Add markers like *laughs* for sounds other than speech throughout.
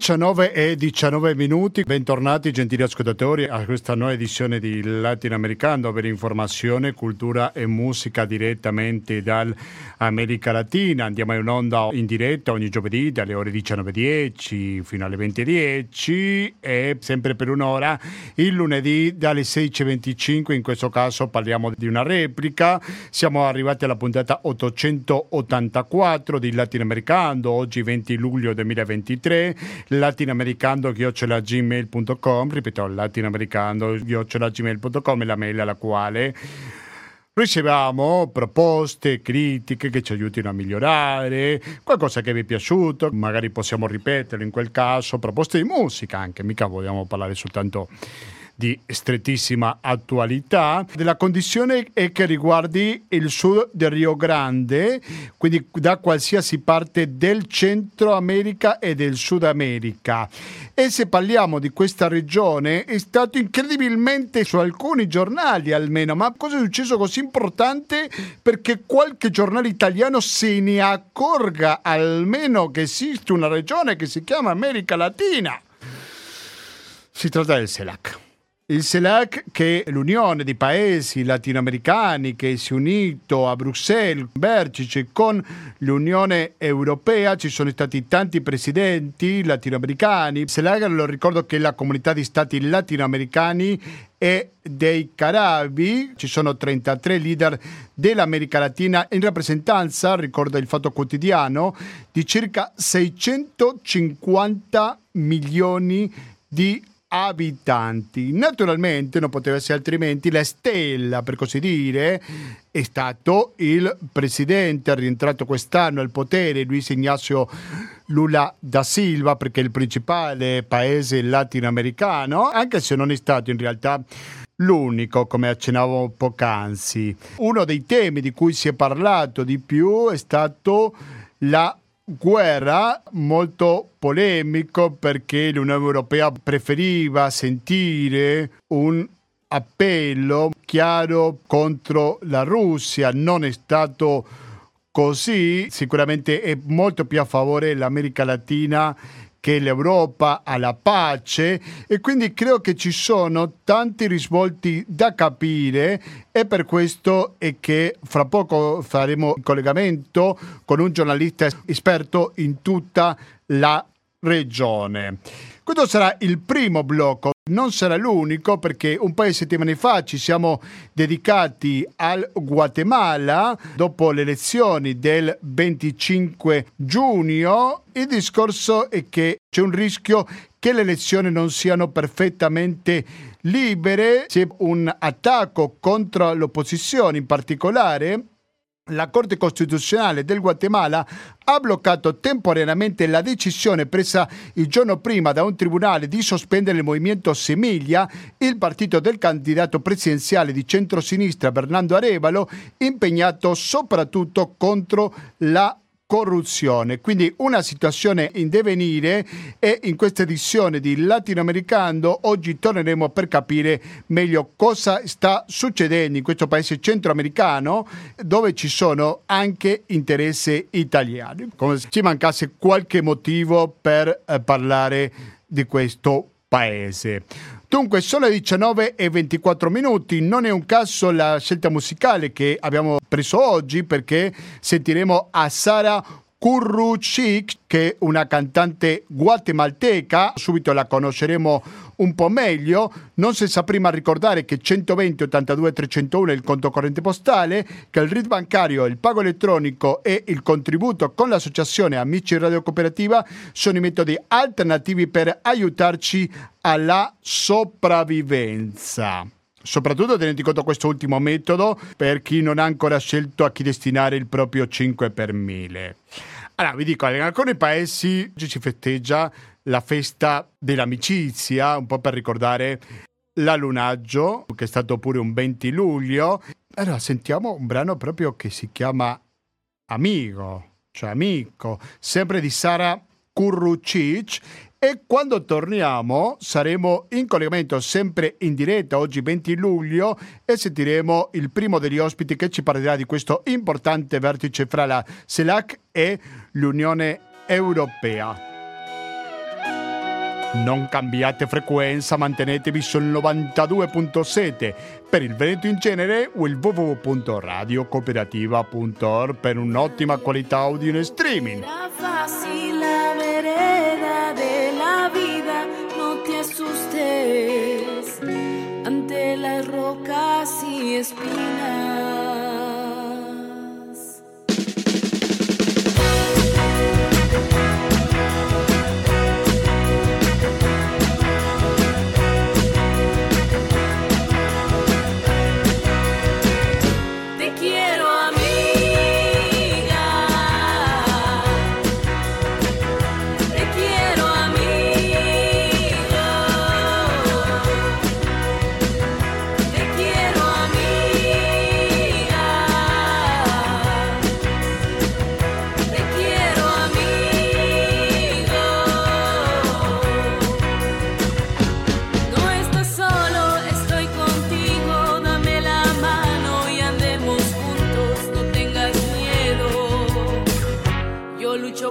19 e 19 minuti, bentornati gentili ascoltatori a questa nuova edizione di Latinoamericano per informazione, cultura e musica direttamente dall'America Latina. Andiamo in onda in diretta ogni giovedì dalle ore 19.10 fino alle 20.10 e sempre per un'ora il lunedì dalle 16.25, in questo caso parliamo di una replica. Siamo arrivati alla puntata 884 di Latinoamericano, oggi 20 luglio 2023 latinamericando-gmail.com ripeto latinamericando-gmail.com è la mail alla quale riceviamo proposte, critiche che ci aiutino a migliorare, qualcosa che vi è piaciuto, magari possiamo ripeterlo in quel caso, proposte di musica anche, mica vogliamo parlare soltanto di strettissima attualità. La condizione è che riguardi il sud del Rio Grande, quindi da qualsiasi parte del Centro America e del Sud America. E se parliamo di questa regione è stato incredibilmente su alcuni giornali almeno, ma cosa è successo così importante perché qualche giornale italiano se ne accorga almeno che esiste una regione che si chiama America Latina? Si tratta del CELAC. Il CELAC, che è l'unione di paesi latinoamericani che si è unito a Bruxelles, vertice con l'Unione Europea, ci sono stati tanti presidenti latinoamericani. Il CELAC, lo ricordo che è la comunità di stati latinoamericani e dei Carabi, ci sono 33 leader dell'America Latina in rappresentanza, ricorda il Fatto Quotidiano, di circa 650 milioni di abitanti. Naturalmente non poteva essere altrimenti, la stella, per così dire, è stato il presidente rientrato quest'anno al potere, Luis Ignacio Lula da Silva, perché è il principale paese latinoamericano, anche se non è stato in realtà l'unico, come accennavo poc'anzi. Uno dei temi di cui si è parlato di più è stato la guerra molto polemico perché l'Unione Europea preferiva sentire un appello chiaro contro la Russia, non è stato così, sicuramente è molto più a favore dell'America Latina che l'Europa alla pace e quindi credo che ci sono tanti risvolti da capire e per questo è che fra poco faremo il collegamento con un giornalista esperto in tutta la regione. Questo sarà il primo blocco, non sarà l'unico perché un paio di settimane fa ci siamo dedicati al Guatemala dopo le elezioni del 25 giugno. Il discorso è che c'è un rischio che le elezioni non siano perfettamente libere, c'è un attacco contro l'opposizione in particolare la Corte Costituzionale del Guatemala ha bloccato temporaneamente la decisione presa il giorno prima da un tribunale di sospendere il movimento Semiglia, il partito del candidato presidenziale di centrosinistra Bernardo Arevalo, impegnato soprattutto contro la corruzione. Quindi una situazione in divenire e in questa edizione di Latinoamericano oggi torneremo per capire meglio cosa sta succedendo in questo paese centroamericano dove ci sono anche interessi italiani. Come se ci mancasse qualche motivo per eh, parlare di questo paese. Dunque, sono le 19 e 24 minuti. Non è un caso la scelta musicale che abbiamo preso oggi perché sentiremo a Sara Currucic, che è una cantante guatemalteca, subito la conosceremo un po' meglio. Non sa prima ricordare che 120 82 301 è il conto corrente postale, che il RID bancario, il pago elettronico e il contributo con l'associazione Amici Radio Cooperativa sono i metodi alternativi per aiutarci alla sopravvivenza. Soprattutto tenendo conto questo ultimo metodo per chi non ha ancora scelto a chi destinare il proprio 5 per 1000. Allora, vi dico, in alcuni paesi oggi si festeggia la festa dell'amicizia, un po' per ricordare l'allunaggio, che è stato pure un 20 luglio. Allora, sentiamo un brano proprio che si chiama Amigo, cioè Amico, sempre di Sara Kurrucic e quando torniamo saremo in collegamento sempre in diretta oggi 20 luglio e sentiremo il primo degli ospiti che ci parlerà di questo importante vertice fra la CELAC e l'Unione Europea. Non cambiate frequenza, mantenetevi sul 92.7 per il Veneto in genere o il www.radiocooperativa.org per un'ottima qualità audio in streaming. fácil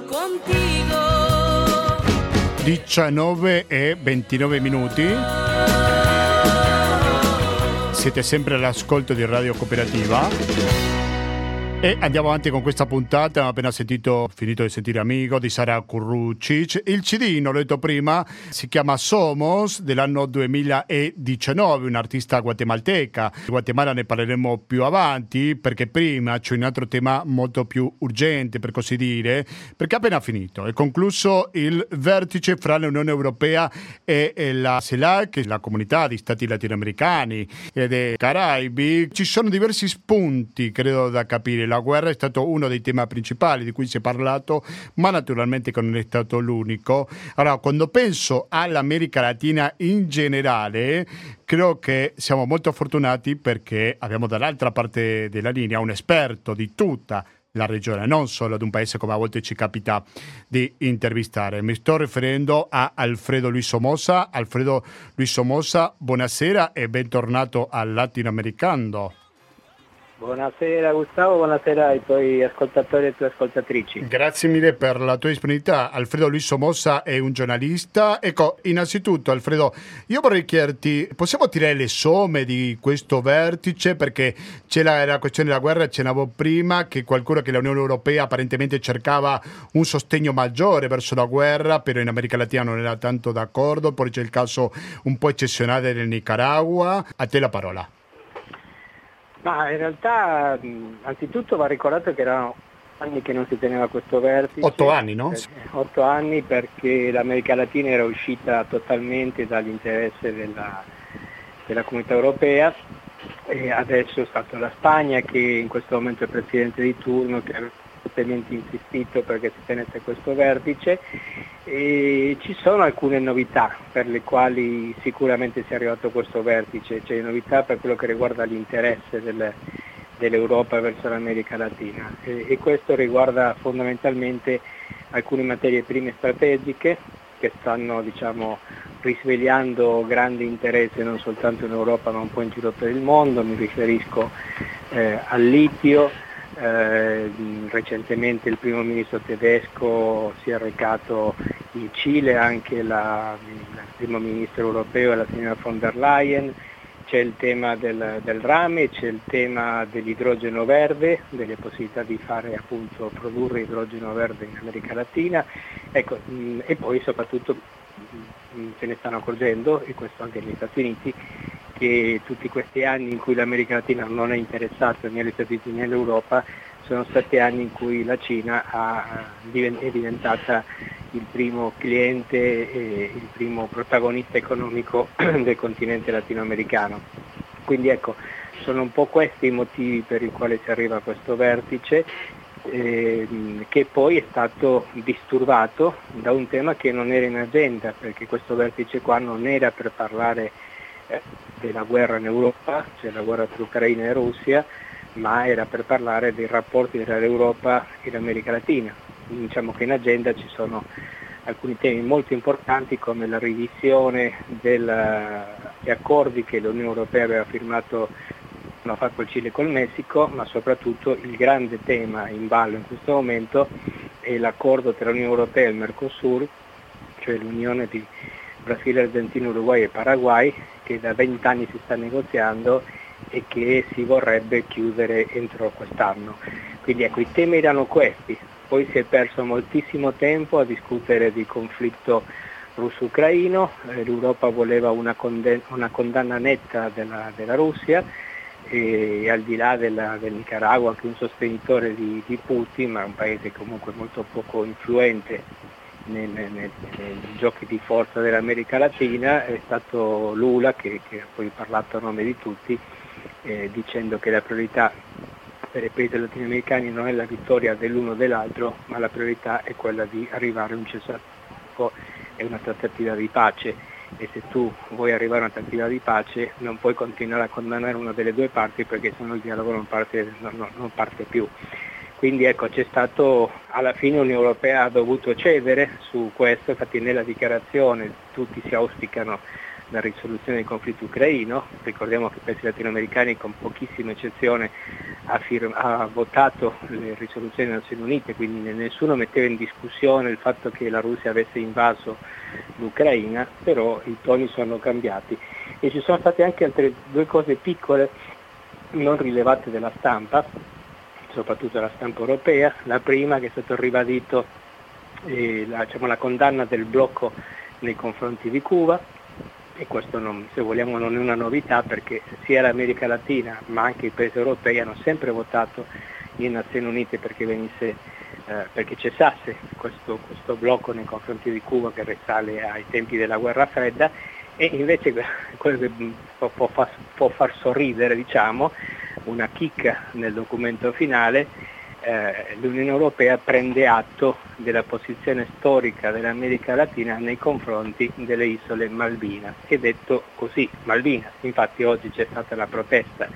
contigo. 19 e 29 minuti. Siete sempre all'ascolto di Radio Cooperativa. E andiamo avanti con questa puntata. Abbiamo appena sentito, finito di sentire Amigo di Sara Currucic. Il CD, l'ho detto prima, si chiama Somos dell'anno 2019, un'artista guatemalteca. Di Guatemala ne parleremo più avanti perché prima c'è un altro tema molto più urgente, per così dire, perché è appena finito. È concluso il vertice fra l'Unione Europea e la CELAC, la comunità di stati latinoamericani e dei Caraibi. Ci sono diversi spunti, credo, da capire. La guerra è stato uno dei temi principali di cui si è parlato, ma naturalmente che non è stato l'unico. Allora, quando penso all'America Latina in generale, credo che siamo molto fortunati perché abbiamo dall'altra parte della linea un esperto di tutta la regione, non solo ad un paese come a volte ci capita di intervistare. Mi sto riferendo a Alfredo Luis Somoza. Alfredo Luis Somoza, buonasera e bentornato al Latinoamericano. Buonasera Gustavo, buonasera ai tuoi ascoltatori e tue ascoltatrici. Grazie mille per la tua disponibilità. Alfredo Luis Somoza è un giornalista. Ecco, innanzitutto Alfredo, io vorrei chiederti, possiamo tirare le somme di questo vertice? Perché c'è la, la questione della guerra, accennavo prima, che qualcuno che l'Unione Europea apparentemente cercava un sostegno maggiore verso la guerra, però in America Latina non era tanto d'accordo, poi c'è il caso un po' eccezionale del Nicaragua. A te la parola. Ma in realtà anzitutto va ricordato che erano anni che non si teneva questo vertice. Otto anni, no? Otto anni perché l'America Latina era uscita totalmente dall'interesse della, della comunità europea e adesso è stata la Spagna che in questo momento è presidente di turno che fortemente insistito perché si tenesse questo vertice. E ci sono alcune novità per le quali sicuramente si è arrivato a questo vertice, c'è novità per quello che riguarda l'interesse del- dell'Europa verso l'America Latina. E, e questo riguarda fondamentalmente alcune materie prime strategiche che stanno diciamo, risvegliando grande interesse non soltanto in Europa ma un po' in giro per il mondo, mi riferisco eh, al litio, eh, recentemente il primo ministro tedesco si è recato in Cile, anche la- il primo ministro europeo, la signora von der Leyen, c'è il tema del, del rame, c'è il tema dell'idrogeno verde, delle possibilità di fare appunto produrre idrogeno verde in America Latina, ecco, mh, e poi soprattutto mh, se ne stanno accorgendo, e questo anche negli Stati Uniti, che tutti questi anni in cui l'America Latina non è interessata né agli Stati Uniti né all'Europa sono stati anni in cui la Cina è diventata il primo cliente e il primo protagonista economico *clears throat* del continente latinoamericano. Quindi ecco, sono un po' questi i motivi per i quali si arriva a questo vertice ehm, che poi è stato disturbato da un tema che non era in agenda, perché questo vertice qua non era per parlare eh, della guerra in Europa, cioè la guerra tra Ucraina e Russia, ma era per parlare dei rapporti tra l'Europa e l'America Latina. Diciamo che in agenda ci sono alcuni temi molto importanti come la revisione degli accordi che l'Unione Europea aveva firmato non fa col Cile e col Messico, ma soprattutto il grande tema in ballo in questo momento è l'accordo tra l'Unione Europea e il Mercosur, cioè l'unione di Brasile, Argentina, Uruguay e Paraguay che da 20 anni si sta negoziando e che si vorrebbe chiudere entro quest'anno. Quindi ecco, i temi erano questi, poi si è perso moltissimo tempo a discutere di conflitto russo-ucraino, eh, l'Europa voleva una, conden- una, condanna netta della, della Russia e al di là della, del Nicaragua che è un sostenitore di, di, Putin, ma è un paese comunque molto poco influente nei, nei, nei, giochi di forza dell'America Latina, è stato Lula che, che ha poi parlato a nome di tutti eh, dicendo che la priorità per i paesi latinoamericani non è la vittoria dell'uno o dell'altro, ma la priorità è quella di arrivare a un cessate e una trattativa di pace e se tu vuoi arrivare a una trattativa di pace non puoi continuare a condannare una delle due parti perché se no il dialogo non parte, non, non parte più. Quindi ecco, c'è stato, alla fine l'Unione Europea ha dovuto cedere su questo, infatti nella dichiarazione tutti si auspicano la risoluzione del conflitto ucraino, ricordiamo che i paesi latinoamericani con pochissime eccezioni ha, firma, ha, votato le risoluzioni delle Nazioni Unite, quindi nessuno metteva in discussione il fatto che la Russia avesse invaso l'Ucraina, però i toni sono cambiati. E ci sono state anche altre due cose piccole non rilevate della stampa, soprattutto della stampa europea, la prima che è stato ribadito eh, la, diciamo, la condanna del blocco nei confronti di Cuba, e questo non, se vogliamo non è una novità perché sia l'America Latina ma anche i paesi europei hanno sempre votato in Nazioni Unite perché, venisse, eh, perché cessasse questo, questo, blocco nei confronti di Cuba che risale ai tempi della guerra fredda e invece quello che può, può, far, può far sorridere diciamo, una chicca nel documento finale eh, l'Unione Europea prende atto della posizione storica dell'America Latina nei confronti delle isole Malvinas. È detto così, Malvinas. Infatti oggi c'è stata la protesta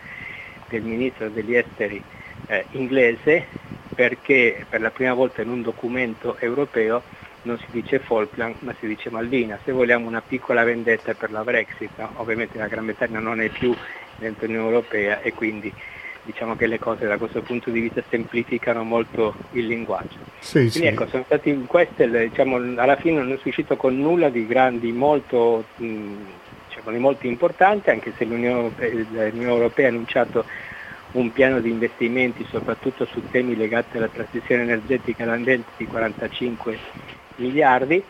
del ministro degli esteri eh, inglese perché per la prima volta in un documento europeo non si dice Falkland ma si dice Malvinas. Se vogliamo una piccola vendetta per la Brexit, no? ovviamente la Gran Bretagna non è più dentro l'Unione Europea e quindi diciamo che le cose da questo punto di vista semplificano molto il linguaggio. Sì, Quindi sì. ecco, sono stati queste, diciamo, alla fine non è uscito con nulla di grandi, molto, diciamo, di molto importante, anche se l'Unione Europea, ha annunciato un piano di investimenti soprattutto su temi legati alla transizione energetica all'ambiente di 45 miliardi,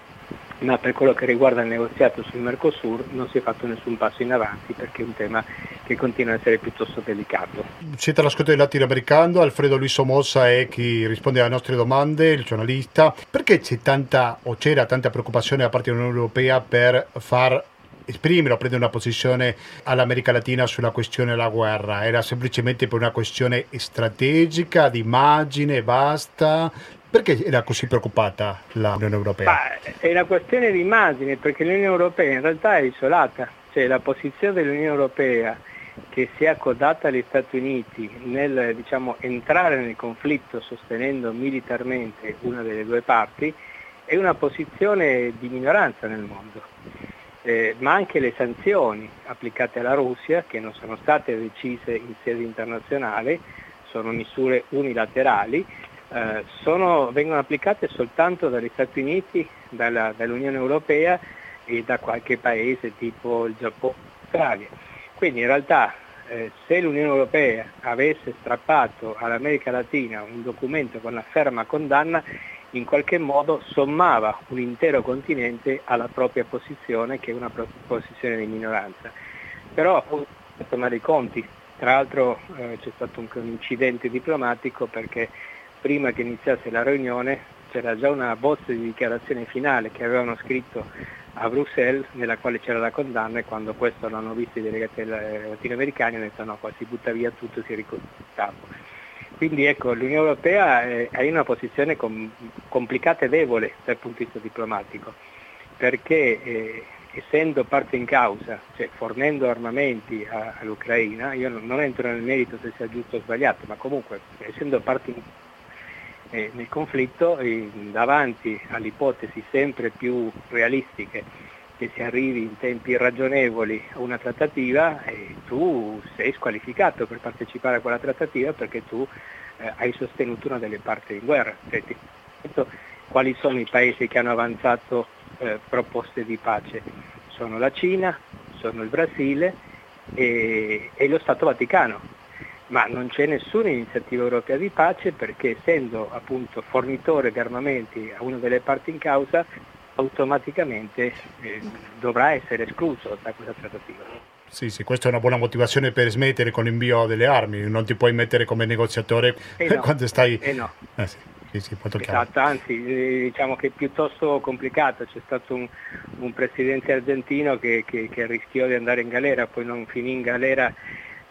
ma per quello che riguarda il negoziato sul Mercosur non si è fatto nessun passo in avanti perché è un tema che continua a essere piuttosto delicato. Siete all'ascolto del latinoamericano, Alfredo Luis Somossa è chi risponde alle nostre domande, il giornalista. Perché c'è tanta o c'era tanta preoccupazione da parte dell'Unione Europea per far esprimere o prendere una posizione all'America Latina sulla questione della guerra? Era semplicemente per una questione strategica, di immagine, basta? Perché era così preoccupata l'Unione Europea? Ma è una questione di immagine, perché l'Unione Europea in realtà è isolata, cioè la posizione dell'Unione Europea che si è accodata agli Stati Uniti nel diciamo, entrare nel conflitto sostenendo militarmente una delle due parti è una posizione di minoranza nel mondo. Eh, ma anche le sanzioni applicate alla Russia, che non sono state decise in sede internazionale, sono misure unilaterali, eh, sono, vengono applicate soltanto dagli Stati Uniti, dalla, dall'Unione Europea e da qualche paese tipo il Giappone e l'Australia. Quindi in realtà eh, se l'Unione Europea avesse strappato all'America Latina un documento con una ferma condanna, in qualche modo sommava un intero continente alla propria posizione che è una posizione di minoranza. Però per tornare ai conti, tra l'altro eh, c'è stato un, un incidente diplomatico perché prima che iniziasse la riunione c'era già una bozza di dichiarazione finale che avevano scritto a Bruxelles nella quale c'era la condanna e quando questo l'hanno visto i delegati latinoamericani hanno detto no, qua si butta via tutto e si ricostruisce Quindi ecco, l'Unione Europea è in una posizione com- complicata e debole dal punto di vista diplomatico, perché eh, essendo parte in causa, cioè fornendo armamenti a- all'Ucraina, io non, non entro nel merito se sia giusto o sbagliato, ma comunque essendo parte in causa eh, nel conflitto eh, davanti alle ipotesi sempre più realistiche che si arrivi in tempi ragionevoli a una trattativa eh, tu sei squalificato per partecipare a quella trattativa perché tu eh, hai sostenuto una delle parti in guerra. Cioè, quali sono i paesi che hanno avanzato eh, proposte di pace. Sono la Cina, sono il Brasile e, e lo Stato Vaticano, ma non c'è nessuna iniziativa europea di pace perché essendo appunto fornitore di armamenti a una delle parti in causa automaticamente eh, dovrà essere escluso da questa trattativa. Sì, sì, questa è una buona motivazione per smettere con l'invio delle armi, non ti puoi mettere come negoziatore Eh *laughs* no, quando stai... eh no. Eh sì, sì, sì. Esatto, anzi eh, diciamo che è piuttosto complicato, c'è stato un, un presidente argentino che, che- che rischiò di andare in galera, poi non finì in galera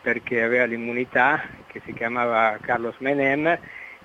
perché aveva l'immunità, che si chiamava Carlos Menem,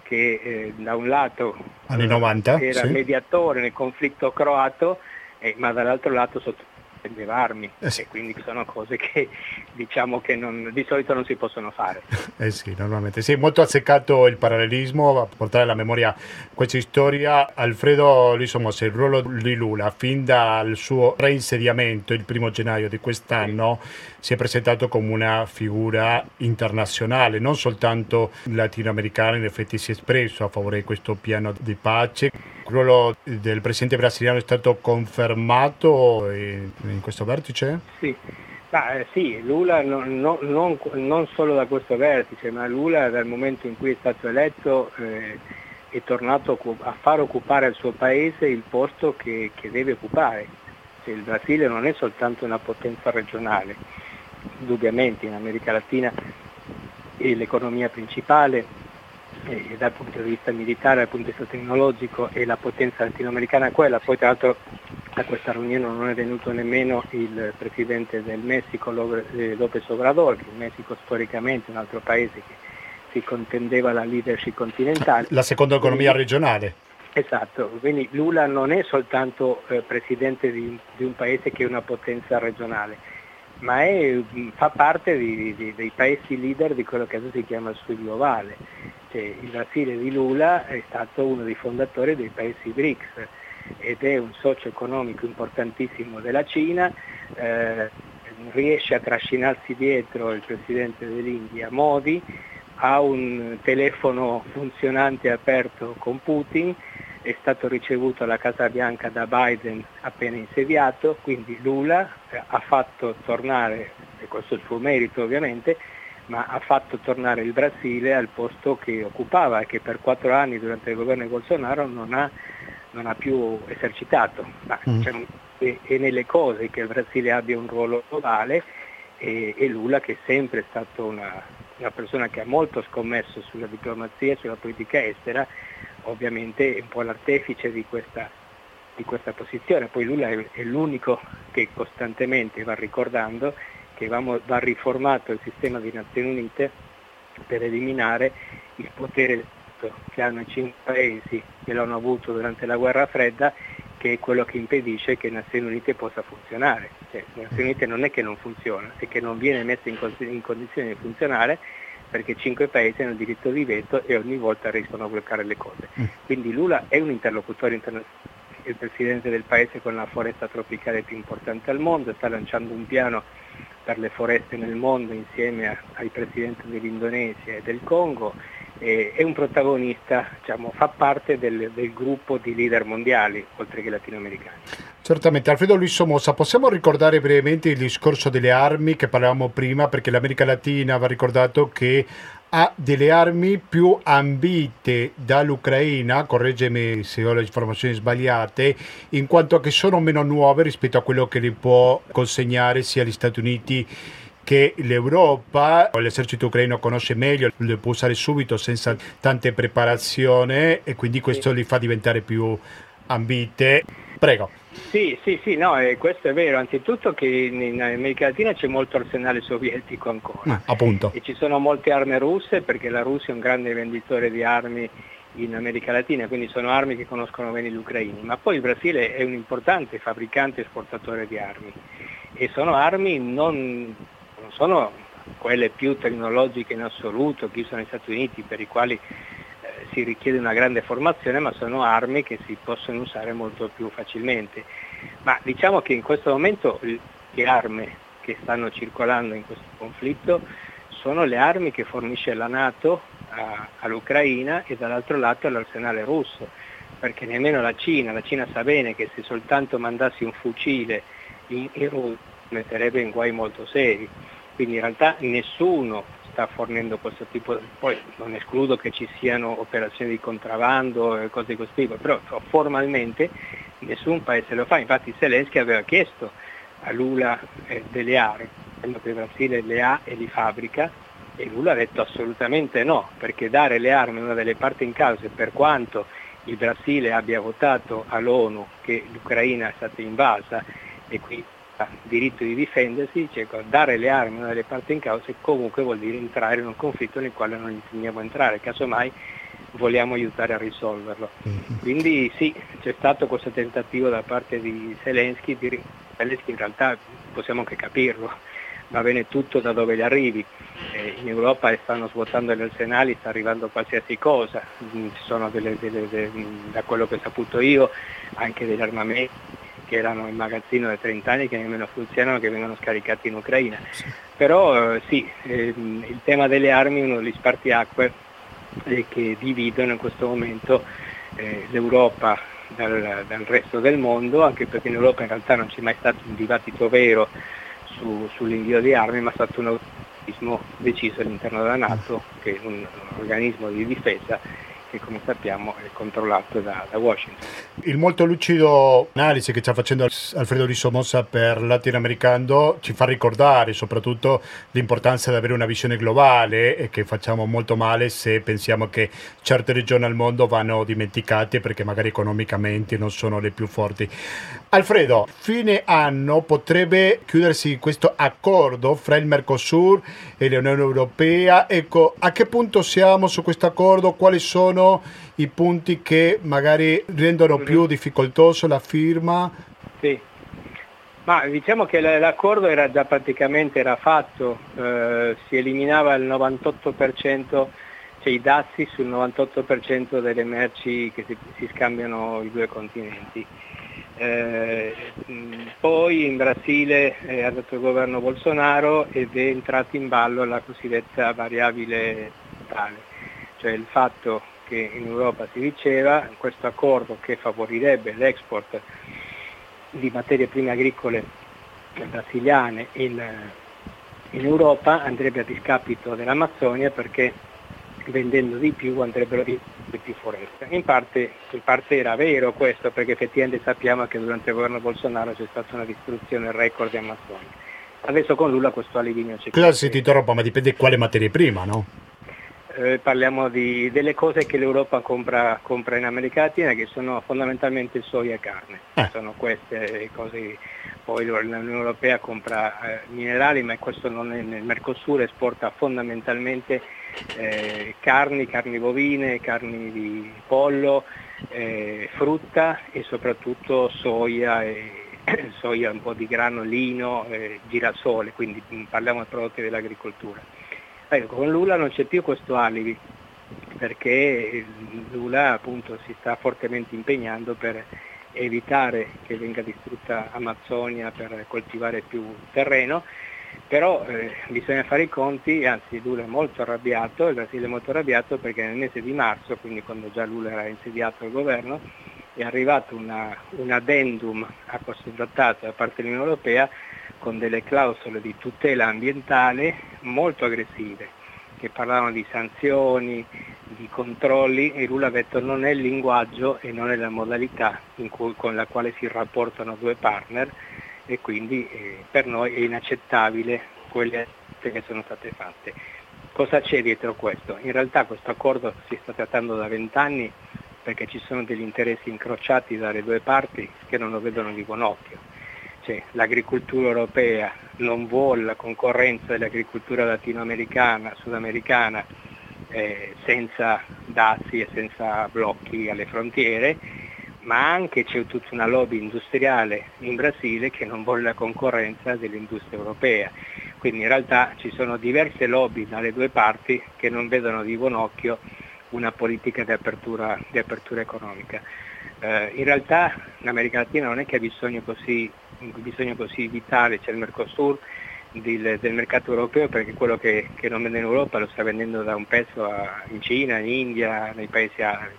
che eh, da un lato Anni 90, era sì. mediatore nel conflitto croato, eh, ma dall'altro lato sottendeva armi, Eh sì. e quindi sono cose che diciamo che non- di solito non si possono fare. *laughs* Eh sì, normalmente. Sì, molto azzeccato il parallelismo, a portare alla memoria questa storia. Alfredo Lisomos, il ruolo di Lula, fin dal suo reinsediamento il primo gennaio di quest'anno, si è presentato come una figura internazionale, non soltanto latinoamericana, in effetti si è espresso a favore di questo piano di pace. Il ruolo del presidente brasiliano è stato confermato in, questo vertice? Sì, ma, eh, sì, Lula non, non- non- non solo da questo vertice, ma Lula dal momento in cui è stato eletto eh, è tornato a far occupare al suo paese il posto che, che deve occupare. Cioè, il Brasile non è soltanto una potenza regionale, indubbiamente in America Latina è l'economia principale e dal punto di vista militare, dal punto di vista tecnologico e la potenza latinoamericana è quella. Poi tra l'altro a questa riunione non è venuto nemmeno il presidente del Messico, eh, López Obrador, che il Messico storicamente è un altro paese che si contendeva la leadership continentale. La seconda economia regionale. Esatto, quindi Lula non è soltanto eh, presidente di, di un paese che è una potenza regionale, ma è, mh, fa parte di- di- dei paesi leader di quello che adesso si chiama il Sud globale. Cioè, il Brasile di Lula è stato uno dei fondatori dei paesi BRICS ed è un socio economico importantissimo della Cina, eh, riesce a trascinarsi dietro il presidente dell'India Modi, ha un telefono funzionante aperto con Putin, è stato ricevuto alla Casa Bianca da Biden appena insediato, quindi Lula eh, ha fatto tornare, e questo è il suo merito ovviamente, ma ha fatto tornare il Brasile al posto che occupava e che per quattro anni durante il governo di Bolsonaro non ha, non ha più esercitato. Ma, Mm. diciamo, è, è nelle cose che il Brasile abbia un ruolo globale e, e Lula che è sempre stato una, una persona che ha molto scommesso sulla diplomazia e sulla politica estera, ovviamente è un po' l'artefice di questa, di questa posizione. Poi Lula è, l'unico che costantemente va ricordando che va, riformato il sistema di Nazioni Unite per eliminare il potere che hanno i cinque paesi che l'hanno avuto durante la guerra fredda che è quello che impedisce che Nazioni Unite possa funzionare. Cioè, Nazioni Unite non è che non funziona, è che non viene messa in condizione di funzionare perché cinque paesi hanno il diritto di veto e ogni volta riescono a bloccare le cose. Mm. Quindi Lula è un interlocutore internazionale, il presidente del paese con la foresta tropicale più importante al mondo, sta lanciando un piano per le foreste nel mondo insieme a- ai presidenti dell'Indonesia e del Congo, e- è un protagonista, diciamo, fa parte del, del gruppo di leader mondiali, oltre che latinoamericani. Certamente, Alfredo Luis Somoza, possiamo ricordare brevemente il discorso delle armi che parlavamo prima, perché l'America Latina va ricordato che ha delle armi più ambite dall'Ucraina, correggimi se ho le informazioni sbagliate, in quanto che sono meno nuove rispetto a quello che li può consegnare sia gli Stati Uniti che l'Europa, l'esercito ucraino conosce meglio, le può usare subito senza tante preparazioni e quindi questo li fa diventare più ambite. Prego. Sì, sì, sì, no, e questo è vero, anzitutto che in, in America Latina c'è molto arsenale sovietico ancora. Ah, appunto. E ci sono molte armi russe perché la Russia è un grande venditore di armi in America Latina, quindi sono armi che conoscono bene gli ucraini, ma poi il Brasile è un importante fabbricante e esportatore di armi e sono armi non, non sono quelle più tecnologiche in assoluto che usano gli Stati Uniti per i quali eh, si richiede una grande formazione, ma sono armi che si possono usare molto più facilmente. Ma diciamo che in questo momento le armi che stanno circolando in questo conflitto sono le armi che fornisce la Nato a- all'Ucraina e dall'altro lato all'arsenale russo. perché nemmeno la Cina, la Cina sa bene che se soltanto mandassi un fucile in, Russia metterebbe in guai molto seri, quindi in realtà nessuno sta fornendo questo tipo di... poi non escludo che ci siano operazioni di contrabbando e cose di questo tipo, però formalmente nessun paese lo fa, infatti Zelensky aveva chiesto a Lula eh, delle aree, quello che il Brasile le ha e li fabbrica e Lula ha detto assolutamente no, perché dare le armi a una delle parti in causa, per quanto il Brasile abbia votato all'ONU che l'Ucraina è stata invasa e qui diritto di difendersi, cioè dare le armi a una delle parti in causa comunque vuol dire entrare in un conflitto nel quale non intendiamo entrare, casomai vogliamo aiutare a risolverlo. Mm-hmm. Quindi sì, c'è stato questo tentativo da parte di Zelensky, di, Zelensky in realtà possiamo anche capirlo, va bene tutto da dove gli arrivi. Eh, in Europa stanno svuotando gli arsenali, sta arrivando qualsiasi cosa, mm, ci sono delle, delle, delle, da quello che ho saputo io anche degli armamenti che erano in magazzino da 30 anni che nemmeno funzionano, che vengono scaricati in Ucraina. Però eh, sì, eh, il tema delle armi è uno degli spartiacque eh, che dividono in questo momento eh, l'Europa dal, dal, resto del mondo, anche perché in Europa in realtà non c'è mai stato un dibattito vero su, sull'invio di armi, ma è stato un autorismo deciso all'interno della Nato, che è un organismo di difesa che come sappiamo è controllato da, da, Washington. Il molto lucido analisi che sta facendo Alfredo Di Somoza per Latinoamericano ci fa ricordare soprattutto l'importanza di avere una visione globale e che facciamo molto male se pensiamo che certe regioni al mondo vanno dimenticate perché magari economicamente non sono le più forti. Alfredo, fine anno potrebbe chiudersi questo accordo fra il Mercosur e l'Unione Europea. Ecco, a che punto siamo su questo accordo? Quali sono sono i punti che magari rendono più difficoltoso la firma? Sì, ma diciamo che l'accordo era già praticamente era fatto, eh, si eliminava il 98%, cioè i dazi sul 98% delle merci che si, si scambiano i due continenti. Eh, poi in Brasile è andato il governo Bolsonaro ed è entrata in ballo la cosiddetta variabile totale, cioè il fatto che in Europa si diceva, questo accordo che favorirebbe l'export di materie prime agricole brasiliane in, in Europa andrebbe a discapito dell'Amazzonia perché vendendo di più andrebbero di più foreste. In parte, in parte, era vero questo perché effettivamente sappiamo che durante il governo Bolsonaro c'è stata una distruzione record di Amazzonia. Adesso con Lula questo alivio c'è. Claro, si ti interrompo, ma dipende quale materie prima, no? Eh, parliamo di, delle cose che l'Europa compra, compra, in America Latina che sono fondamentalmente soia e carne. Eh. Sono queste cose, poi l'Unione Europea compra eh, minerali ma questo non è nel Mercosur esporta fondamentalmente eh, carni, carni bovine, carni di pollo, eh, frutta e soprattutto soia e *coughs* soia, un po' di granolino, eh, girasole, quindi parliamo di prodotti dell'agricoltura. Ecco, con Lula non c'è più questo alibi, perché Lula appunto si sta fortemente impegnando per evitare che venga distrutta Amazzonia per coltivare più terreno, però eh, bisogna fare i conti, anzi Lula è molto arrabbiato, il Brasile è molto arrabbiato perché nel mese di marzo, quindi quando già Lula era insediato al governo, è arrivato una, un addendum a questo trattato da parte dell'Unione Europea con delle clausole di tutela ambientale molto aggressive, che parlavano di sanzioni, di controlli e Lula ha detto non è il linguaggio e non è la modalità cui, con la quale si rapportano due partner e quindi eh, per noi è inaccettabile quelle che sono state fatte. Cosa c'è dietro questo? In realtà questo accordo si sta trattando da vent'anni perché ci sono degli interessi incrociati dalle due parti che non lo vedono di buon occhio se l'agricoltura europea non vuole la concorrenza dell'agricoltura latinoamericana, sudamericana, eh, senza dazi e senza blocchi alle frontiere, ma anche c'è tutta una lobby industriale in Brasile che non vuole la concorrenza dell'industria europea. Quindi in realtà ci sono diverse lobby dalle due parti che non vedono di buon occhio una politica di apertura, di apertura economica. Eh, in realtà l'America Latina non è che ha bisogno così, bisogno così vitale, c'è il Mercosur del, del, mercato europeo perché quello che, che, non vende in Europa lo sta vendendo da un pezzo a, in Cina, in India, nei paesi arabi.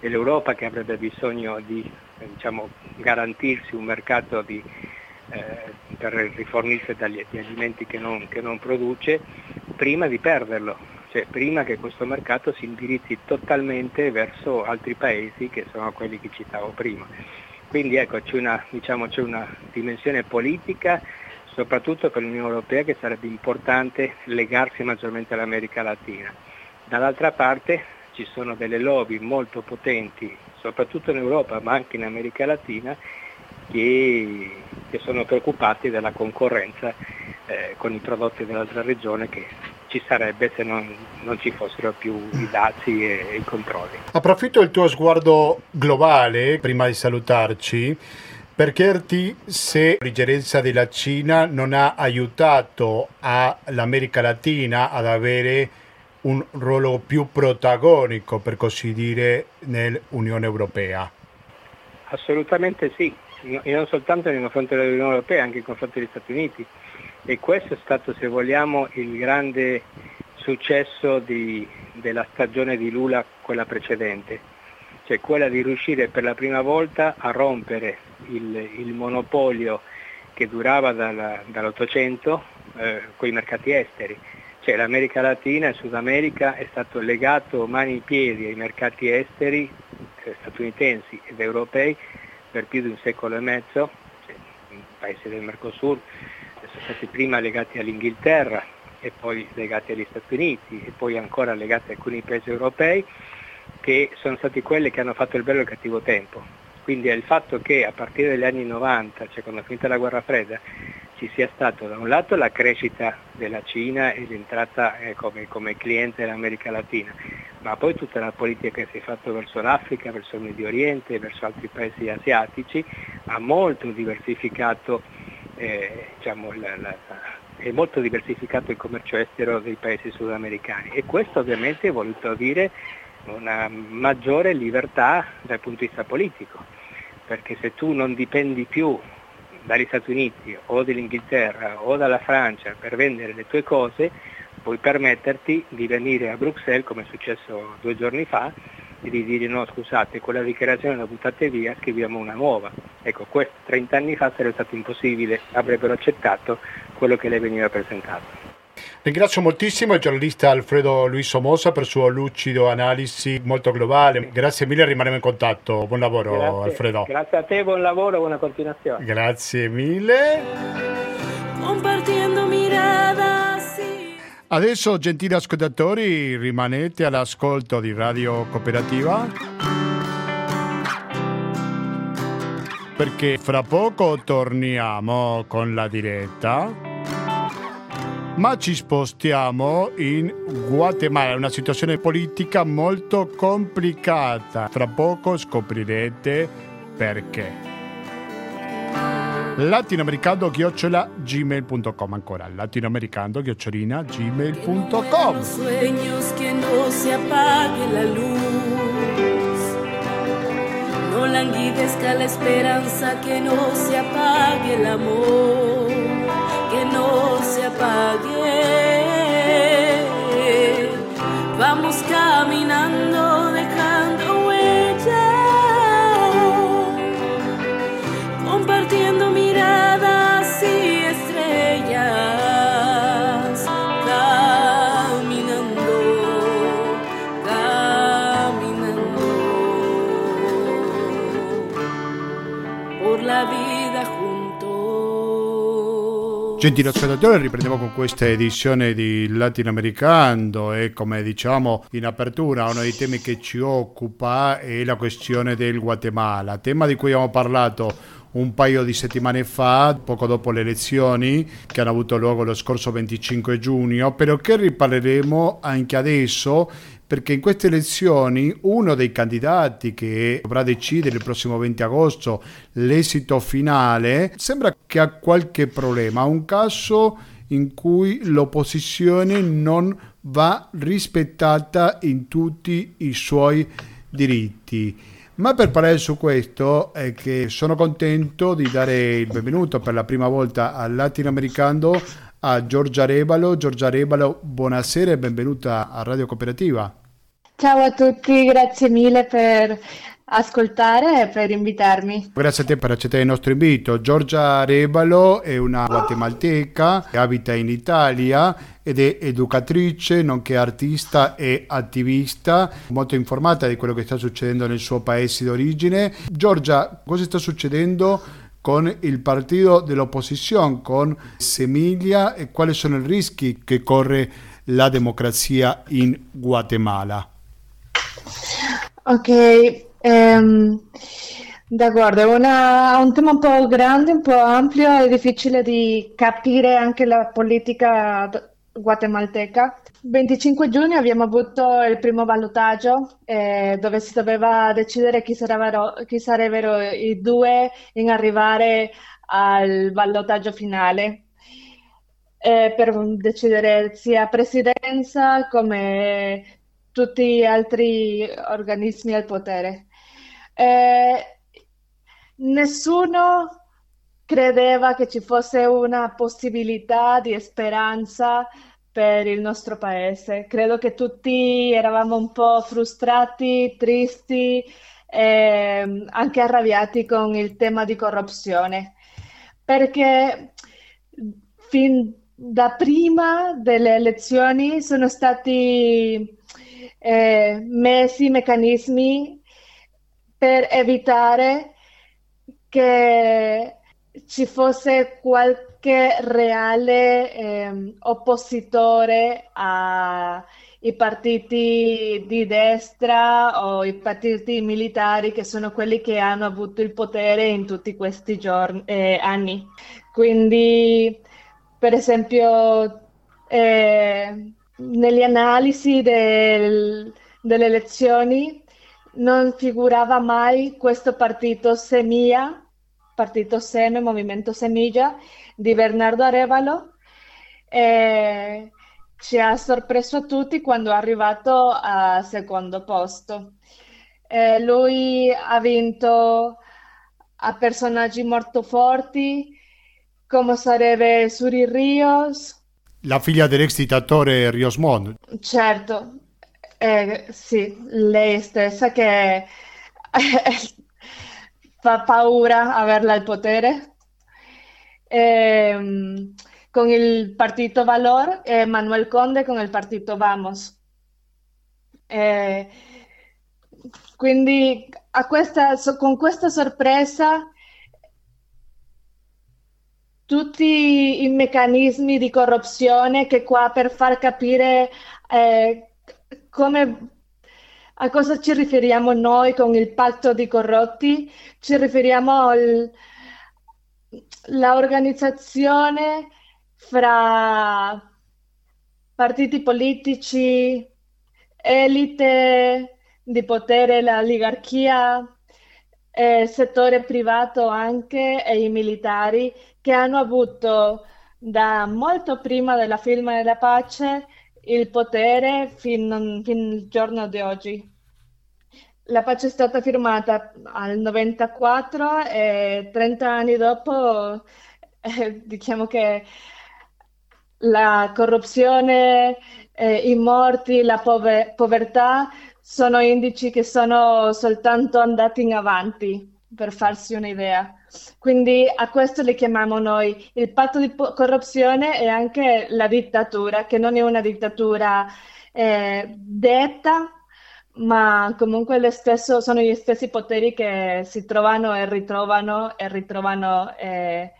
e l'Europa che avrebbe bisogno di diciamo, garantirsi un mercato di, eh, per rifornirsi dagli alimenti che non, che non produce, prima di perderlo, cioè prima che questo mercato si indirizzi totalmente verso altri paesi che sono quelli che citavo prima. Quindi ecco, c'è una, diciamo, c'è una dimensione politica, soprattutto per l'Unione Europea, che sarebbe importante legarsi maggiormente all'America Latina. Dall'altra parte ci sono delle lobby molto potenti, soprattutto in Europa ma anche in America Latina, che, che sono preoccupati della concorrenza eh, con i prodotti dell'altra regione che ci sarebbe se non, non ci fossero più i dazi e, e i controlli. Approfitto del tuo sguardo globale, prima di salutarci, per chiederti se l'ingerenza della Cina non ha aiutato l'America Latina ad avere un ruolo più protagonico, per così dire, nell'Unione Europea. Assolutamente sì, e non soltanto nei confronti dell'Unione Europea, anche nei confronti degli Stati Uniti. E questo è stato, se vogliamo, il grande successo di, della stagione di Lula, quella precedente, cioè quella di riuscire per la prima volta a rompere il, il monopolio che durava dalla, dall'Ottocento eh, con i mercati esteri. Cioè l'America Latina e Sud America è stato legato mani e piedi ai mercati esteri eh, statunitensi ed europei per più di un secolo e mezzo, cioè, i paesi del Mercosur sono stati prima legati all'Inghilterra e poi legati agli Stati Uniti e poi ancora legati a alcuni paesi europei che sono stati quelli che hanno fatto il bello e il cattivo tempo. Quindi è il fatto che a partire dagli anni 90, cioè quando è finita la guerra fredda, ci sia stato da un lato la crescita della Cina e l'entrata eh, come, come, cliente dell'America Latina, ma poi tutta la politica che si è fatta verso l'Africa, verso il Medio Oriente, verso altri paesi asiatici, ha molto diversificato, eh, diciamo, la, la, è molto diversificato il commercio estero dei paesi sudamericani. E questo ovviamente ha voluto dire una maggiore libertà dal punto di vista politico, perché se tu non dipendi più dagli Stati Uniti o dall'Inghilterra o dalla Francia per vendere le tue cose, puoi permetterti di venire a Bruxelles, come è successo due giorni fa, e di dire no scusate, quella dichiarazione la buttate via, scriviamo una nuova. Ecco, questo 30 anni fa sarebbe stato impossibile, avrebbero accettato quello che le veniva presentato. Ringrazio moltissimo il giornalista Alfredo Luis Somoza per il suo lucido analisi molto globale. Grazie mille, rimarremo in contatto. Buon lavoro grazie, Alfredo. Grazie a te, buon lavoro, buona continuazione. Grazie mille. Adesso, gentili ascoltatori, rimanete all'ascolto di Radio Cooperativa. Perché fra poco torniamo con la diretta. Ma ci spostiamo in Guatemala, una situazione politica molto complicata. Fra poco scoprirete perché. Latinoamericano chiocciola gmail.com ancora latinoamericano chiocciolina Los gmail.com sueños que no se apague la luz. No languidezca la esperanza, que no se apague el amor, que no se apague. Vamos caminando Gentili ascoltatori, riprendiamo con questa edizione di Latinoamericano e come diciamo in apertura uno dei temi che ci occupa è la questione del Guatemala, tema di cui abbiamo parlato un paio di settimane fa, poco dopo le elezioni che hanno avuto luogo lo scorso 25 giugno, però che riparleremo anche adesso perché in queste elezioni uno dei candidati che dovrà decidere il prossimo 20 agosto l'esito finale sembra che ha qualche problema, un caso in cui l'opposizione non va rispettata in tutti i suoi diritti. Ma per parlare su questo è che sono contento di dare il benvenuto per la prima volta al latinoamericano a Giorgia Rebalo. Giorgia Rebalo, buonasera e benvenuta a Radio Cooperativa. Ciao a tutti, grazie mille per ascoltare e per invitarmi. Grazie a te per accettare il nostro invito. Giorgia Rebalo è una guatemalteca che abita in Italia ed è educatrice, nonché artista e attivista, molto informata di quello che sta succedendo nel suo paese d'origine. Giorgia, cosa sta succedendo con il partito dell'opposizione, con Semiglia e quali sono i rischi che corre la democrazia in Guatemala? Ok, Um, d'accordo, è un tema un po' grande, un po' ampio, è difficile di capire anche la politica guatemalteca. 25 giugno abbiamo avuto il primo ballottaggio eh, dove si doveva decidere chi sarebbero, chi sarebbero i due in arrivare al ballottaggio finale eh, per decidere sia presidenza come tutti gli altri organismi al potere. Eh, nessuno credeva che ci fosse una possibilità di speranza per il nostro paese. Credo che tutti eravamo un po' frustrati, tristi e anche arrabbiati con il tema di corruzione, perché fin da prima delle elezioni sono stati eh, messi meccanismi per evitare che ci fosse qualche reale eh, oppositore ai partiti di destra o i partiti militari che sono quelli che hanno avuto il potere in tutti questi giorni, eh, anni. Quindi, per esempio, eh, nelle analisi del, delle elezioni non figurava mai questo partito Semilla, partito Seme, Movimento Semilla di Bernardo Arevalo. E ci ha sorpreso a tutti quando è arrivato al secondo posto. E lui ha vinto a personaggi molto forti, come sarebbe Suri Rios. La figlia dell'ex dittatore Rios Montt. Certo, eh, sì, lei stessa che *laughs* fa paura averla al potere. Eh, con il partito Valor e Manuel Conde con il partito Vamos. Eh, quindi questa, con questa sorpresa tutti i meccanismi di corruzione che qua per far capire eh, come, a cosa ci riferiamo noi con il patto di corrotti? Ci riferiamo all'organizzazione fra partiti politici, elite di potere, la oligarchia, eh, settore privato anche e i militari che hanno avuto da molto prima della firma della pace il potere fin, fin al giorno di oggi. La pace è stata firmata al 94 e 30 anni dopo eh, diciamo che la corruzione, eh, i morti, la pover- povertà sono indici che sono soltanto andati in avanti, per farsi un'idea. Quindi a questo le chiamiamo noi il patto di corruzione e anche la dittatura, che non è una dittatura eh, detta, ma comunque stesso, sono gli stessi poteri che si trovano e ritrovano e ritrovano eh,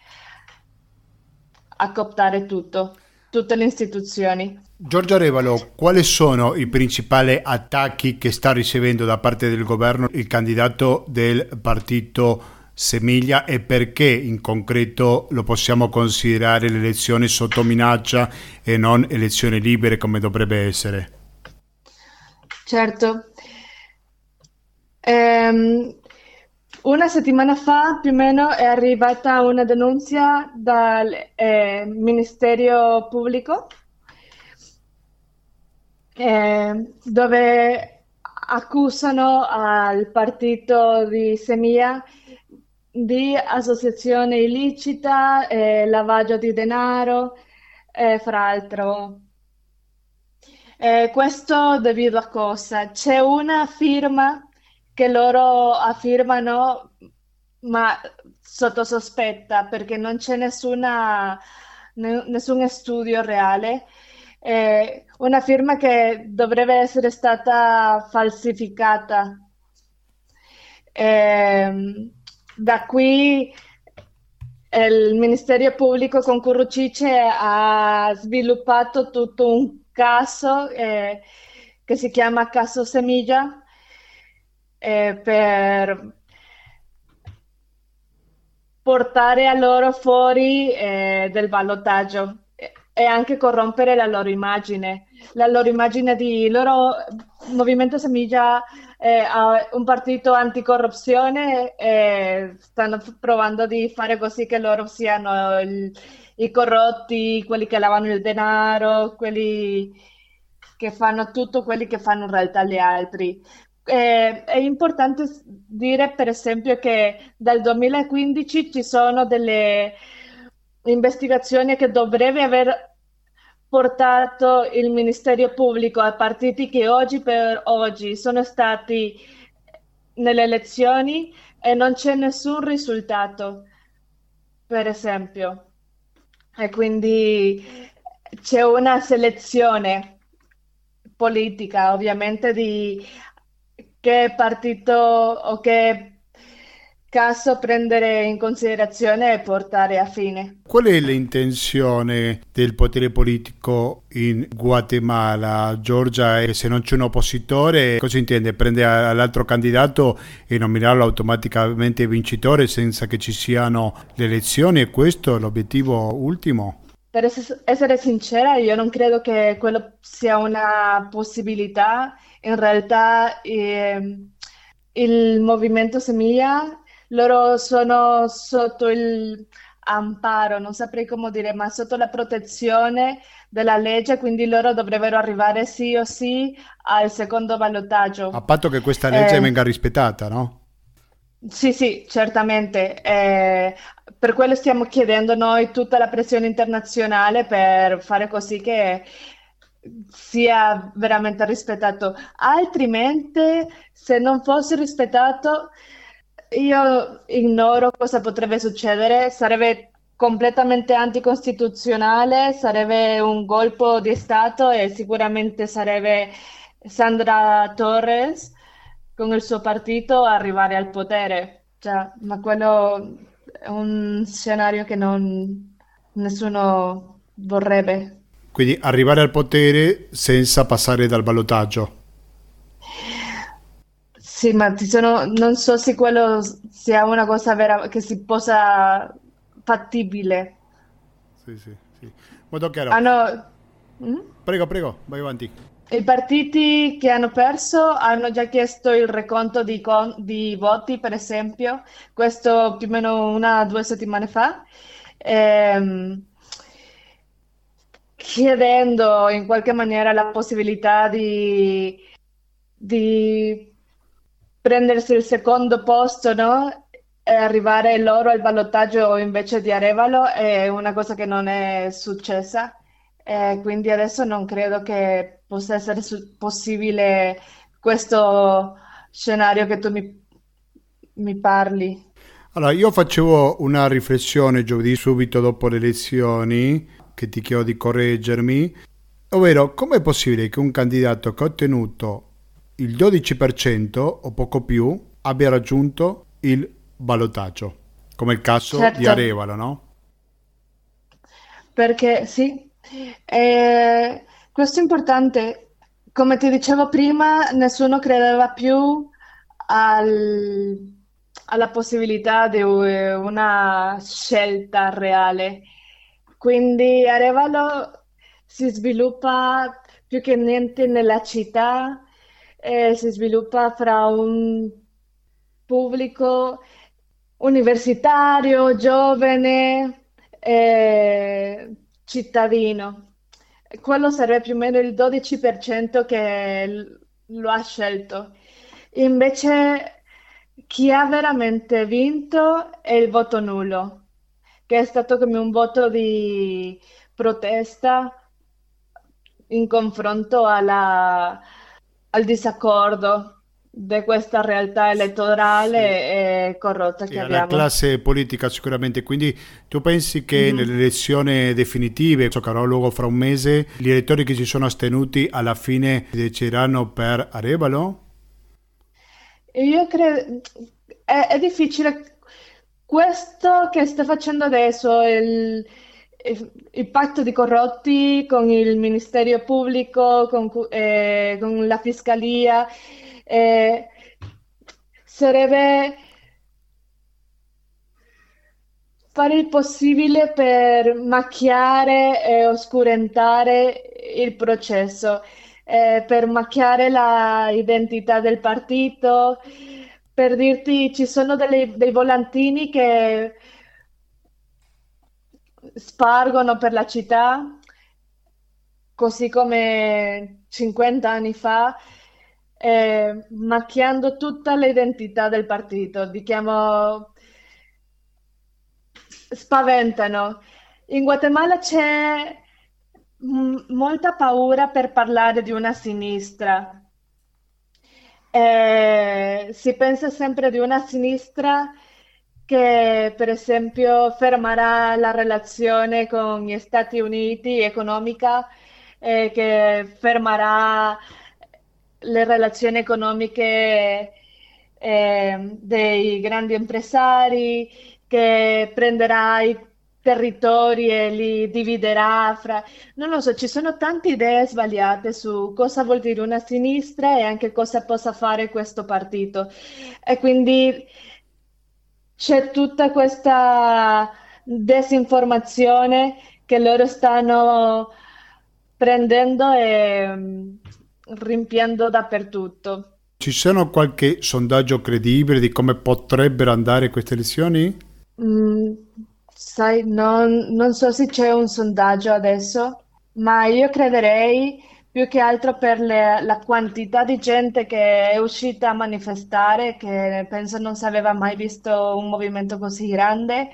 a cooptare tutto, tutte le istituzioni. Giorgio Arevalo, quali sono i principali attacchi che sta ricevendo da parte del governo il candidato del partito Semiglia e perché in concreto lo possiamo considerare le elezioni sotto minaccia e non elezioni libere come dovrebbe essere? Certo. Um, una settimana fa più o meno è arrivata una denuncia dal eh, Ministero Pubblico eh, dove accusano al partito di Semilla di associazione illecita, eh, lavaggio di denaro, eh, fra l'altro. Eh, questo devido a cosa? C'è una firma che loro affermano, ma sotto sospetta, perché non c'è nessuna, nessun studio reale. Eh, una firma che dovrebbe essere stata falsificata. Eh, da qui il Ministero Pubblico con Currucice ha sviluppato tutto un caso eh, che si chiama Caso Semiglia eh, per portare a loro fuori eh, del ballottaggio e anche corrompere la loro immagine, la loro immagine di loro Movimento Semiglia eh, un partito anticorruzione e stanno provando di fare così che loro siano il, i corrotti, quelli che lavano il denaro, quelli che fanno tutto, quelli che fanno in realtà gli altri. Eh, è importante dire, per esempio, che dal 2015 ci sono delle investigazioni che dovrebbe aver portato il Ministero Pubblico a partiti che oggi per oggi sono stati nelle elezioni e non c'è nessun risultato, per esempio. E quindi c'è una selezione politica, ovviamente, di che partito o che caso prendere in considerazione e portare a fine. Qual è l'intenzione del potere politico in Guatemala? Giorgia, se non c'è un oppositore, cosa intende? Prendere l'altro candidato e nominarlo automaticamente vincitore senza che ci siano le elezioni? È questo l'obiettivo ultimo? Per essere sincera, io non credo che quello sia una possibilità. In realtà eh, il movimento Semilla loro sono sotto il amparo, non saprei come dire, ma sotto la protezione della legge, quindi loro dovrebbero arrivare sì o sì al secondo ballottaggio. A patto che questa legge eh, venga rispettata, no? Sì, sì, certamente. Eh, per quello stiamo chiedendo noi tutta la pressione internazionale per fare così che sia veramente rispettato. Altrimenti, se non fosse rispettato, io ignoro cosa potrebbe succedere, sarebbe completamente anticostituzionale, sarebbe un colpo di Stato e sicuramente sarebbe Sandra Torres con il suo partito arrivare al potere. Cioè, ma quello è un scenario che non, nessuno vorrebbe. Quindi arrivare al potere senza passare dal ballottaggio. Sì, ma sono, non so se quello sia una cosa vera che si possa fattibile. Sì, sì, sì. Molto chiaro. Hanno, mm? Prego, prego, vai avanti. I partiti che hanno perso hanno già chiesto il reconto di, con- di voti, per esempio, questo più o meno una o due settimane fa, ehm, chiedendo in qualche maniera la possibilità di, di prendersi il secondo posto, no? E arrivare loro al ballottaggio invece di Arevalo è una cosa che non è successa. E quindi adesso non credo che possa essere su- possibile questo scenario che tu mi, mi parli. Allora, io facevo una riflessione giovedì subito dopo le elezioni, che ti chiedo di correggermi, ovvero com'è possibile che un candidato che ha ottenuto il 12% o poco più abbia raggiunto il ballottaggio, come il caso certo. di Arevalo, no? Perché sì, eh, questo è importante. Come ti dicevo prima, nessuno credeva più al, alla possibilità di una scelta reale. Quindi Arevalo si sviluppa più che niente nella città eh, si sviluppa fra un pubblico universitario, giovane, eh, cittadino. Quello sarebbe più o meno il 12% che lo ha scelto. Invece chi ha veramente vinto è il voto nullo, che è stato come un voto di protesta in confronto alla, al disaccordo di questa realtà elettorale sì. e corrotta che e abbiamo. La classe politica sicuramente, quindi tu pensi che mm-hmm. nelle elezioni definitive, che avrà luogo fra un mese, gli elettori che si sono astenuti alla fine decideranno per Arevalo? Io credo è, è difficile questo che sta facendo adesso il, il patto di corrotti con il Ministero Pubblico, con, eh, con la Fiscalia, eh, sarebbe fare il possibile per macchiare e oscurentare il processo, eh, per macchiare l'identità del partito, per dirti ci sono delle, dei volantini che spargono per la città, così come 50 anni fa, eh, macchiando tutta l'identità del partito. Diciamo, spaventano. In Guatemala c'è m- molta paura per parlare di una sinistra. Eh, si pensa sempre di una sinistra che per esempio fermerà la relazione con gli Stati Uniti economica, eh, che fermerà le relazioni economiche eh, dei grandi impresari, che prenderà i territori e li dividerà fra... Non lo so, ci sono tante idee sbagliate su cosa vuol dire una sinistra e anche cosa possa fare questo partito. E quindi c'è tutta questa disinformazione che loro stanno prendendo e mm, rimpiendo dappertutto. Ci sono qualche sondaggio credibile di come potrebbero andare queste elezioni? Mm, sai, non, non so se c'è un sondaggio adesso, ma io crederei più che altro per le, la quantità di gente che è uscita a manifestare, che penso non si aveva mai visto un movimento così grande,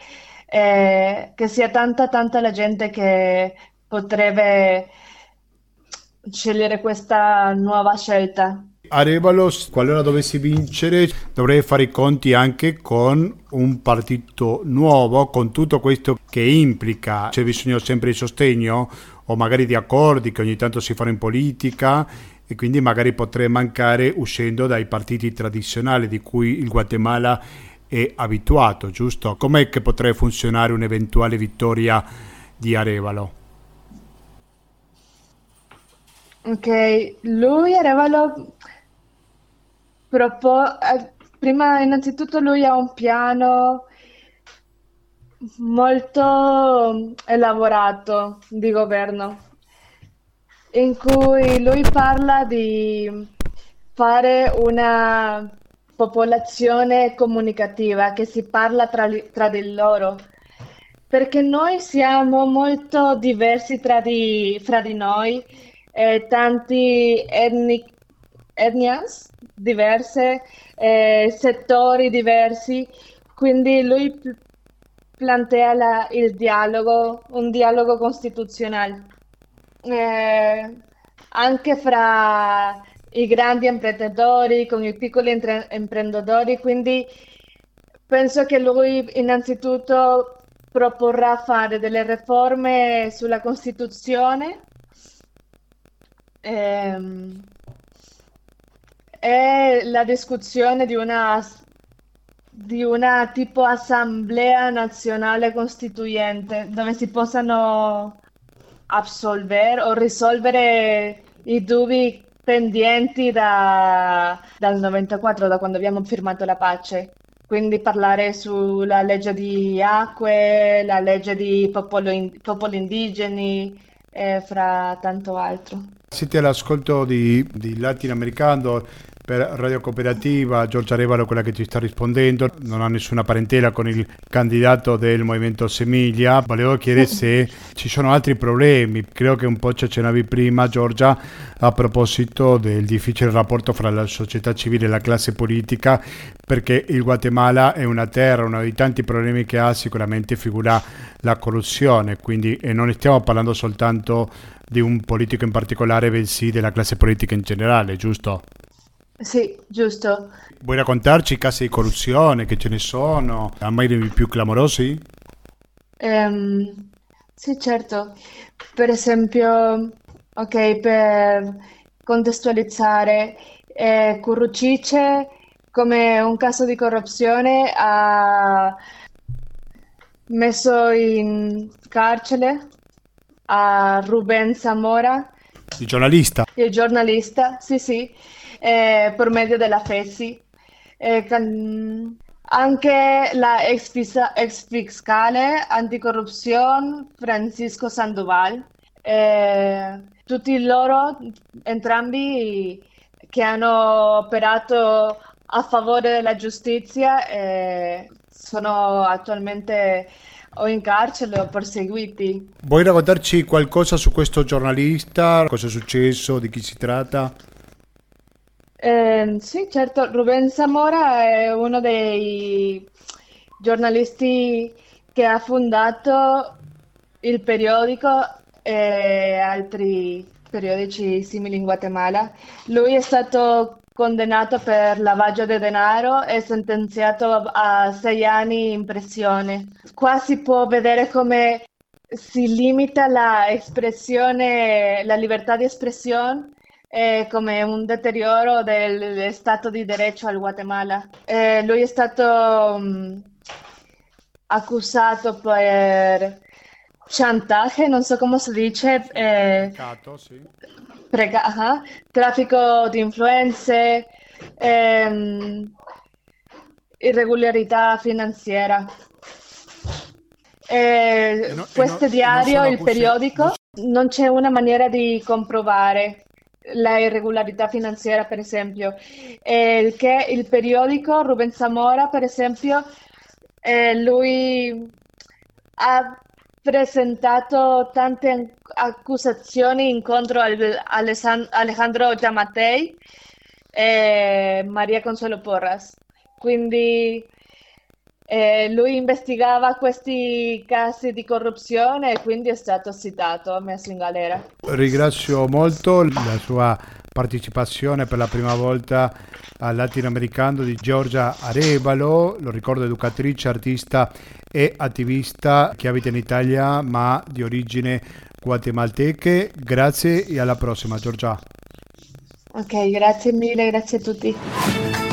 eh, che sia tanta tanta la gente che potrebbe scegliere questa nuova scelta. Arevalo, qualora dovessi vincere, dovrei fare i conti anche con un partito nuovo, con tutto questo che implica. C'è bisogno sempre di sostegno o magari di accordi che ogni tanto si fanno in politica e quindi magari potrei mancare uscendo dai partiti tradizionali di cui il Guatemala è abituato, giusto? Com'è che potrebbe funzionare un'eventuale vittoria di Arevalo? Ok, lui Arevalo propo- eh, prima innanzitutto lui ha un piano molto elaborato di governo, in cui lui parla di fare una popolazione comunicativa che si parla tra, tra di loro, perché noi siamo molto diversi tra di, fra di noi, eh, tanti etni, etnias diverse, eh, settori diversi, quindi lui plantea la, il dialogo, un dialogo costituzionale, eh, anche fra i grandi imprenditori, con i piccoli entre- imprenditori, quindi penso che lui innanzitutto proporrà fare delle riforme sulla Costituzione ehm, e la discussione di una di una tipo assemblea nazionale costituente dove si possano assolvere o risolvere i dubbi pendienti da, dal 94, da quando abbiamo firmato la pace. Quindi parlare sulla legge di acque, la legge di popolo in, popoli indigeni e fra tanto altro. Siete all'ascolto di, di Latinoamericano per Radio Cooperativa, Giorgia Revalo, quella che ci sta rispondendo, non ha nessuna parentela con il candidato del Movimento Semiglia. Volevo chiedere se ci sono altri problemi, credo che un po' ci accennavi prima, Giorgia, a proposito del difficile rapporto fra la società civile e la classe politica, perché il Guatemala è una terra, uno dei tanti problemi che ha sicuramente figura la corruzione, quindi e non stiamo parlando soltanto di un politico in particolare, bensì della classe politica in generale, giusto? Sì, giusto. Vuoi raccontarci i casi di corruzione che ce ne sono, a mai dei più clamorosi? Ehm, sì, certo. Per esempio, ok, per contestualizzare, eh, Currucice come un caso di corruzione ha messo in carcere a Ruben Zamora, Il giornalista. il giornalista, sì, sì, eh, per medio della FESI. Eh, can- anche la ex, fisa- ex fiscale anticorruzione Francisco Sandoval, eh, tutti loro, entrambi, che hanno operato a favore della giustizia, eh, sono attualmente o in carcere o perseguiti. Vuoi raccontarci qualcosa su questo giornalista? Cosa è successo? Di chi si tratta? Eh, sì, certo, Rubén Zamora è uno dei giornalisti che ha fondato il periodico e altri periodici simili in Guatemala. Lui è stato condannato per lavaggio di denaro e sentenziato a sei anni in prisione. Qua si può vedere come si limita la la libertà di espressione eh, come un deterioro del Stato di diritto al Guatemala. Eh, lui è stato mh, accusato per chantaje, non so come si dice, eh, Peccato, sì. prega- ajá, traffico di influenze, ehm, irregolarità finanziaria. Eh, no- questo no- diario, il accusi- periodico, non c'è una maniera di comprovare la irregolarità finanziaria, per esempio. Eh, che il periodico, Ruben Zamora, per esempio, eh, lui ha presentato tante an- accusazioni contro al- Alesan- Alejandro Yamatei e Maria Consuelo Porras. Quindi eh, lui investigava questi casi di corruzione e quindi è stato citato, messo in galera. Ringrazio molto la sua partecipazione per la prima volta al latinoamericano di Giorgia Arevalo, lo ricordo educatrice, artista e attivista che abita in Italia ma di origine guatemalteche. Grazie e alla prossima Giorgia. Ok, grazie mille, grazie a tutti.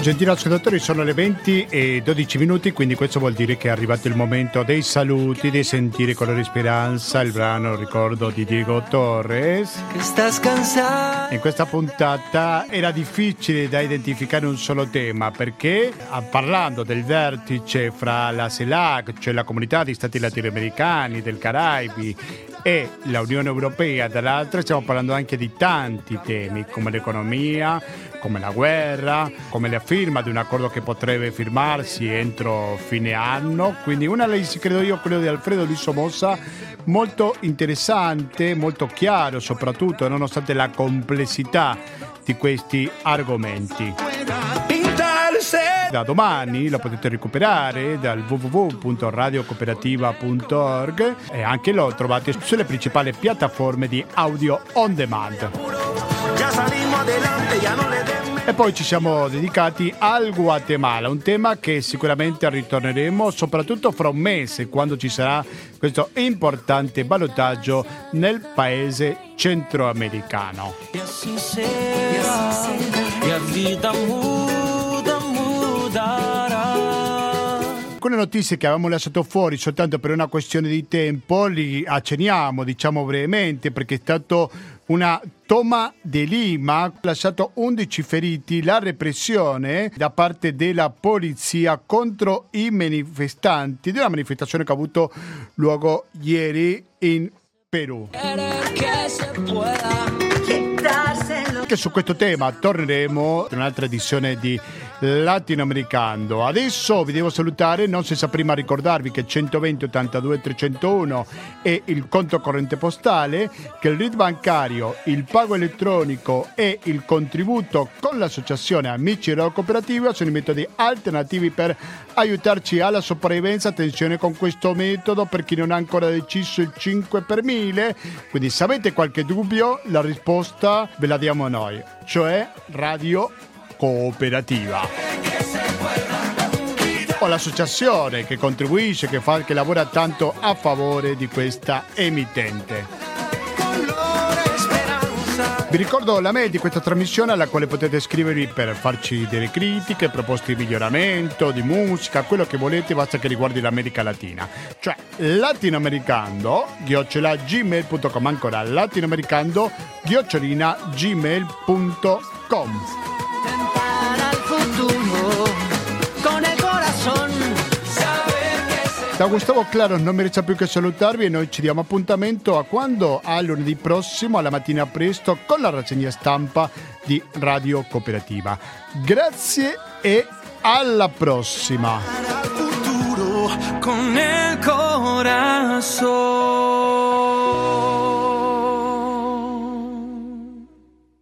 Gentili ascoltatori, sono le 20 e 12 minuti, quindi questo vuol dire che è arrivato il momento dei saluti, di sentire colore di speranza, il brano ricordo di Diego Torres. In questa puntata era difficile da identificare un solo tema perché parlando del vertice fra la CELAC, cioè la comunità di stati latinoamericani, del Caraibi e l'Unione Europea dall'altra stiamo parlando anche di tanti temi come l'economia, come la guerra, come la firma di un accordo che potrebbe firmarsi entro fine anno. Quindi una analisi, credo io, quello di Alfredo Di Somoza, molto interessante, molto chiaro soprattutto, nonostante la complessità di questi argomenti. Da domani lo potete recuperare dal www.radiocooperativa.org e anche lo trovate sulle principali piattaforme di audio on demand. E poi ci siamo dedicati al Guatemala, un tema che sicuramente ritorneremo soprattutto fra un mese, quando ci sarà questo importante ballottaggio nel paese centroamericano. Alcune notizie che avevamo lasciato fuori soltanto per una questione di tempo li accenniamo, diciamo brevemente, perché è stato una toma di Lima, ha lasciato 11 feriti, la repressione da parte della polizia contro i manifestanti di una manifestazione che ha avuto luogo ieri in Perù. Anche su questo tema torneremo in un'altra edizione di Latinoamericano. Adesso vi devo salutare, non senza prima ricordarvi che 120 82 301 è il conto corrente postale, che il RID bancario, il pago elettronico e il contributo con l'associazione Amici della Cooperativa sono i metodi alternativi per aiutarci alla sopravvivenza. Attenzione con questo metodo per chi non ha ancora deciso il 5 per 1000. Quindi se avete qualche dubbio, la risposta ve la diamo noi, cioè Radio Cooperativa. O l'associazione che contribuisce, che, fa, che lavora tanto a favore di questa emittente. Vi ricordo la mail di questa trasmissione alla quale potete scrivervi per farci delle critiche, proposte di miglioramento, di musica, quello che volete, basta che riguardi l'America Latina. Cioè latinoamericando chiocciola gmail.com ancora latinoamericando chiocciolina gmail.com Da Gustavo Claro non mi resta più che salutarvi e noi ci diamo appuntamento a quando? A lunedì prossimo, alla mattina presto, con la rassegna stampa di Radio Cooperativa. Grazie e alla prossima. Con el corazón.